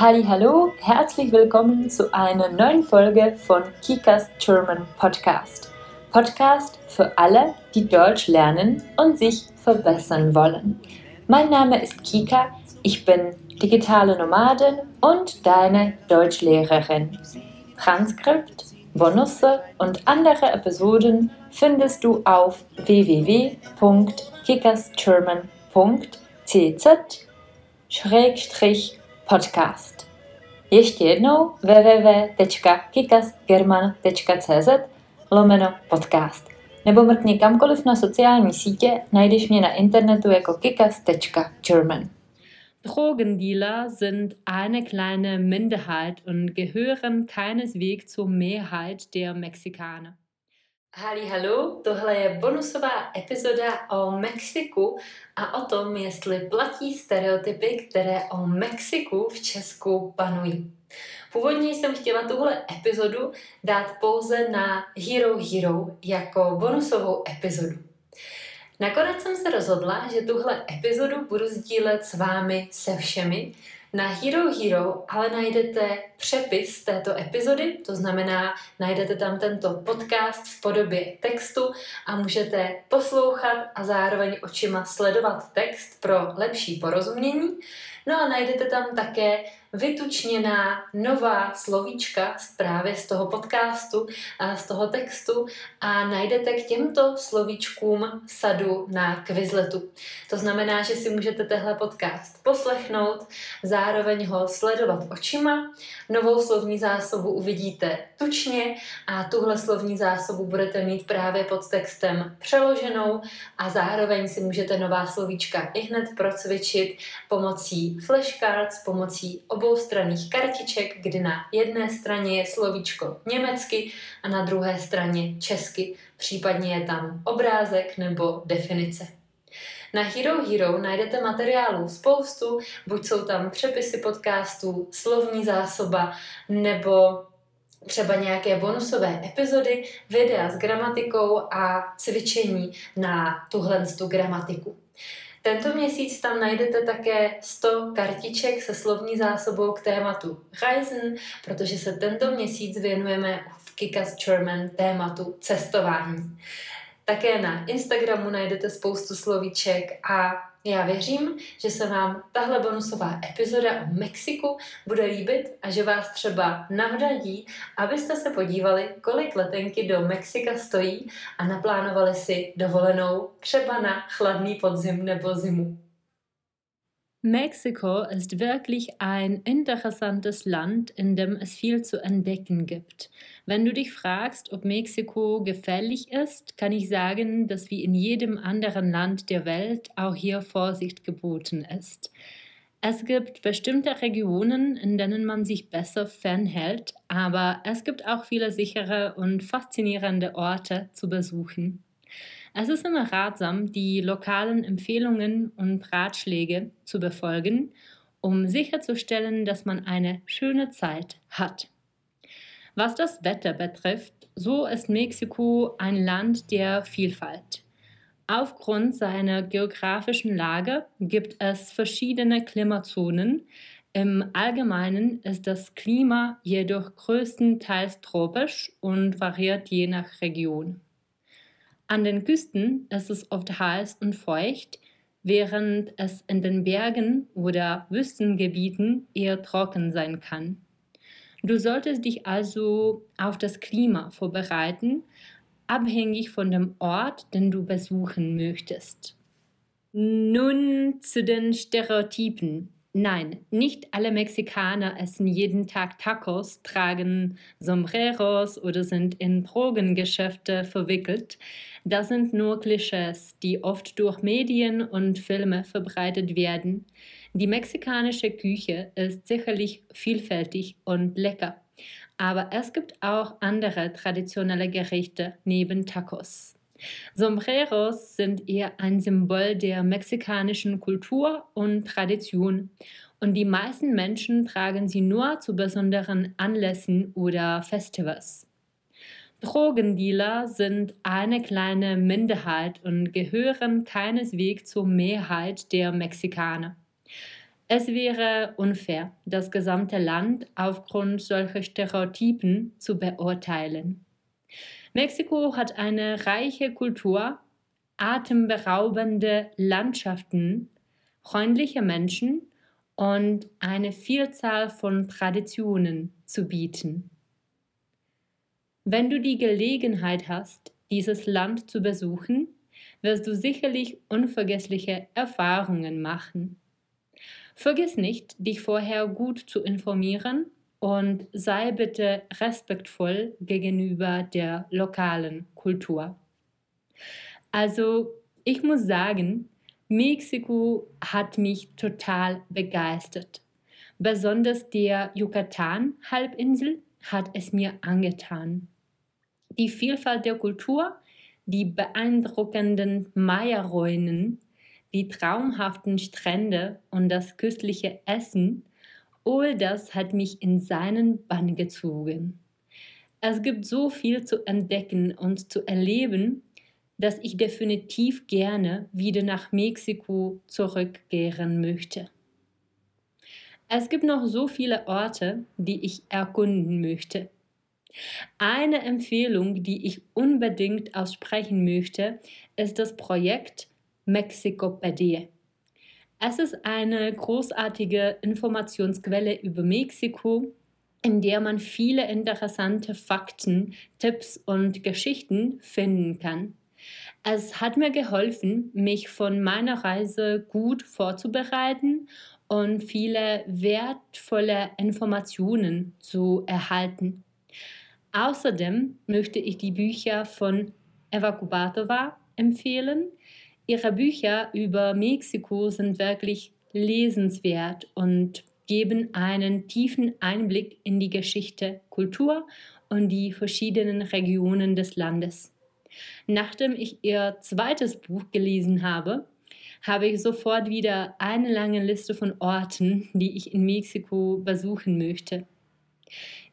Hallo, herzlich willkommen zu einer neuen Folge von Kikas German Podcast. Podcast für alle, die Deutsch lernen und sich verbessern wollen. Mein Name ist Kika, ich bin digitale Nomadin und deine Deutschlehrerin. Transkript, Bonusse und andere Episoden findest du auf www.kikasgerman.cz-podcast. Ještě jednou www.kikasgerman.cz lomeno podcast. Nebo mrkni kamkoliv na sociální sítě, najdeš mě na internetu jako kikas.german. Drogendealer sind eine kleine Minderheit und gehören keineswegs zur Mehrheit der Mexikaner. Halli, hallo, tohle je bonusová epizoda o Mexiku a o tom, jestli platí stereotypy, které o Mexiku v Česku panují. Původně jsem chtěla tuhle epizodu dát pouze na Hero Hero jako bonusovou epizodu. Nakonec jsem se rozhodla, že tuhle epizodu budu sdílet s vámi se všemi. Na Hero Hero ale najdete přepis této epizody, to znamená, najdete tam tento podcast v podobě textu a můžete poslouchat a zároveň očima sledovat text pro lepší porozumění. No a najdete tam také vytučněná nová slovíčka právě z toho podcastu a z toho textu a najdete k těmto slovíčkům sadu na Quizletu. To znamená, že si můžete tehle podcast poslechnout, zároveň ho sledovat očima. Novou slovní zásobu uvidíte tučně a tuhle slovní zásobu budete mít právě pod textem přeloženou a zároveň si můžete nová slovíčka i hned procvičit pomocí flashcards, pomocí oboustranných kartiček, kdy na jedné straně je slovíčko německy a na druhé straně česky, případně je tam obrázek nebo definice. Na Hero Hero najdete materiálů spoustu, buď jsou tam přepisy podcastů, slovní zásoba nebo třeba nějaké bonusové epizody, videa s gramatikou a cvičení na tuhle tu gramatiku. Tento měsíc tam najdete také 100 kartiček se slovní zásobou k tématu Reisen, protože se tento měsíc věnujeme v Kikas German tématu cestování. Také na Instagramu najdete spoustu slovíček a já věřím, že se vám tahle bonusová epizoda o Mexiku bude líbit a že vás třeba navdadí, abyste se podívali, kolik letenky do Mexika stojí a naplánovali si dovolenou třeba na chladný podzim nebo zimu. Mexiko ist wirklich ein interessantes Land, in dem es viel zu entdecken gibt. Wenn du dich fragst, ob Mexiko gefährlich ist, kann ich sagen, dass wie in jedem anderen Land der Welt auch hier Vorsicht geboten ist. Es gibt bestimmte Regionen, in denen man sich besser fernhält, aber es gibt auch viele sichere und faszinierende Orte zu besuchen. Es ist immer ratsam, die lokalen Empfehlungen und Ratschläge zu befolgen, um sicherzustellen, dass man eine schöne Zeit hat. Was das Wetter betrifft, so ist Mexiko ein Land der Vielfalt. Aufgrund seiner geografischen Lage gibt es verschiedene Klimazonen. Im Allgemeinen ist das Klima jedoch größtenteils tropisch und variiert je nach Region. An den Küsten ist es oft heiß und feucht, während es in den Bergen oder Wüstengebieten eher trocken sein kann. Du solltest dich also auf das Klima vorbereiten, abhängig von dem Ort, den du besuchen möchtest. Nun zu den Stereotypen. Nein, nicht alle Mexikaner essen jeden Tag Tacos, tragen Sombreros oder sind in Drogengeschäfte verwickelt. Das sind nur Klischees, die oft durch Medien und Filme verbreitet werden. Die mexikanische Küche ist sicherlich vielfältig und lecker, aber es gibt auch andere traditionelle Gerichte neben Tacos. Sombreros sind eher ein Symbol der mexikanischen Kultur und Tradition und die meisten Menschen tragen sie nur zu besonderen Anlässen oder Festivals. Drogendealer sind eine kleine Minderheit und gehören keineswegs zur Mehrheit der Mexikaner. Es wäre unfair, das gesamte Land aufgrund solcher Stereotypen zu beurteilen. Mexiko hat eine reiche Kultur, atemberaubende Landschaften, freundliche Menschen und eine Vielzahl von Traditionen zu bieten. Wenn du die Gelegenheit hast, dieses Land zu besuchen, wirst du sicherlich unvergessliche Erfahrungen machen. Vergiss nicht, dich vorher gut zu informieren und sei bitte respektvoll gegenüber der lokalen Kultur. Also, ich muss sagen, Mexiko hat mich total begeistert. Besonders der Yucatan-Halbinsel hat es mir angetan. Die Vielfalt der Kultur, die beeindruckenden Maya-Ruinen, die traumhaften Strände und das köstliche Essen, all das hat mich in seinen Bann gezogen. Es gibt so viel zu entdecken und zu erleben, dass ich definitiv gerne wieder nach Mexiko zurückkehren möchte. Es gibt noch so viele Orte, die ich erkunden möchte. Eine Empfehlung, die ich unbedingt aussprechen möchte, ist das Projekt Mexicopädie. Es ist eine großartige Informationsquelle über Mexiko, in der man viele interessante Fakten, Tipps und Geschichten finden kann. Es hat mir geholfen, mich von meiner Reise gut vorzubereiten und viele wertvolle Informationen zu erhalten. Außerdem möchte ich die Bücher von Eva Kubatova empfehlen. Ihre Bücher über Mexiko sind wirklich lesenswert und geben einen tiefen Einblick in die Geschichte, Kultur und die verschiedenen Regionen des Landes. Nachdem ich ihr zweites Buch gelesen habe, habe ich sofort wieder eine lange Liste von Orten, die ich in Mexiko besuchen möchte.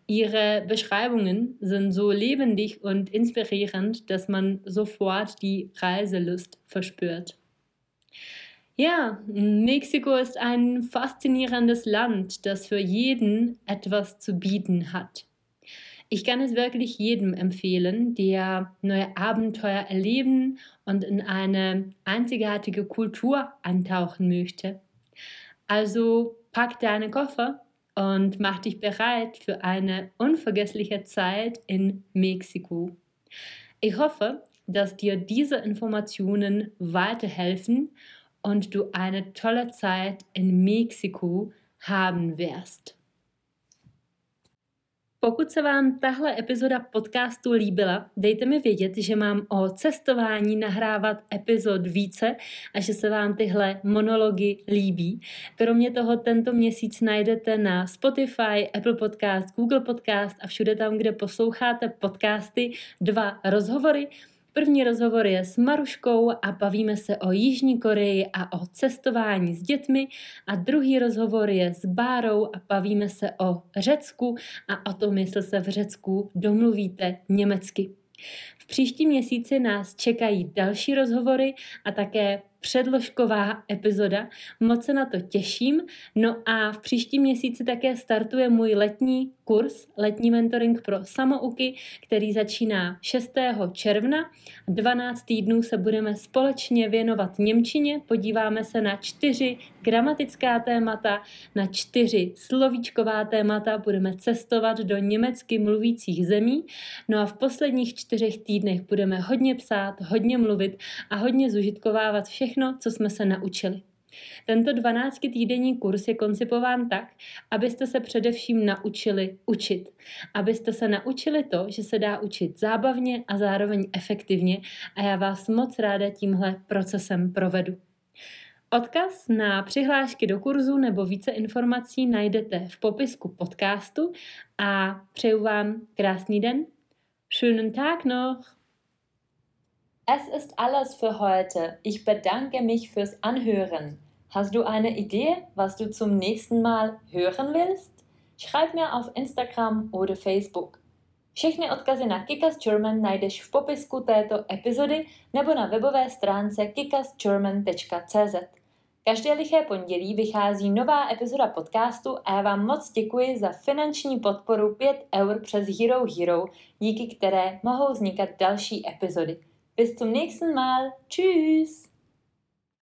Ihre Beschreibungen sind so lebendig und inspirierend, dass man sofort die Reiselust verspürt. Ja, Mexiko ist ein faszinierendes Land, das für jeden etwas zu bieten hat. Ich kann es wirklich jedem empfehlen, der neue Abenteuer erleben und in eine einzigartige Kultur eintauchen möchte. Also pack deine Koffer und mach dich bereit für eine unvergessliche Zeit in Mexiko. Ich hoffe, dass dir diese Informationen weiterhelfen und du eine tolle Zeit in Mexiko haben wirst. Pokud se vám tahle epizoda podcastu líbila, dejte mi vědět, že mám o cestování nahrávat epizod více a že se vám tyhle monology líbí. Kromě toho tento měsíc najdete na Spotify, Apple Podcast, Google Podcast a všude tam, kde posloucháte podcasty, dva rozhovory, První rozhovor je s Maruškou a bavíme se o Jižní Koreji a o cestování s dětmi a druhý rozhovor je s Bárou a bavíme se o Řecku a o tom, jestli se v Řecku domluvíte německy. V příštím měsíci nás čekají další rozhovory a také předložková epizoda. Moc se na to těším. No a v příštím měsíci také startuje můj letní kurz, letní mentoring pro samouky, který začíná 6. června. 12 týdnů se budeme společně věnovat Němčině, podíváme se na čtyři gramatická témata, na čtyři slovíčková témata, budeme cestovat do německy mluvících zemí. No a v posledních čtyřech týdnech budeme hodně psát, hodně mluvit a hodně zužitkovávat všechno, co jsme se naučili. Tento 12-týdenní kurz je koncipován tak, abyste se především naučili učit. Abyste se naučili to, že se dá učit zábavně a zároveň efektivně a já vás moc ráda tímhle procesem provedu. Odkaz na přihlášky do kurzu nebo více informací najdete v popisku podcastu a přeju vám krásný den. Schönen Tag noch! Es ist alles für heute. Ich bedanke mich fürs Anhören. Hast du eine Idee, was du zum nächsten Mal hören willst? Schreib mir auf Instagram oder Facebook. Všechny odkazy na Kikas German najdeš v popisku této epizody nebo na webové stránce kikasgerman.cz. Každé liché pondělí vychází nová epizoda podcastu a já vám moc děkuji za finanční podporu 5 eur přes Hero Hero, díky které mohou vznikat další epizody. Bis zum nächsten Mal. Tschüss!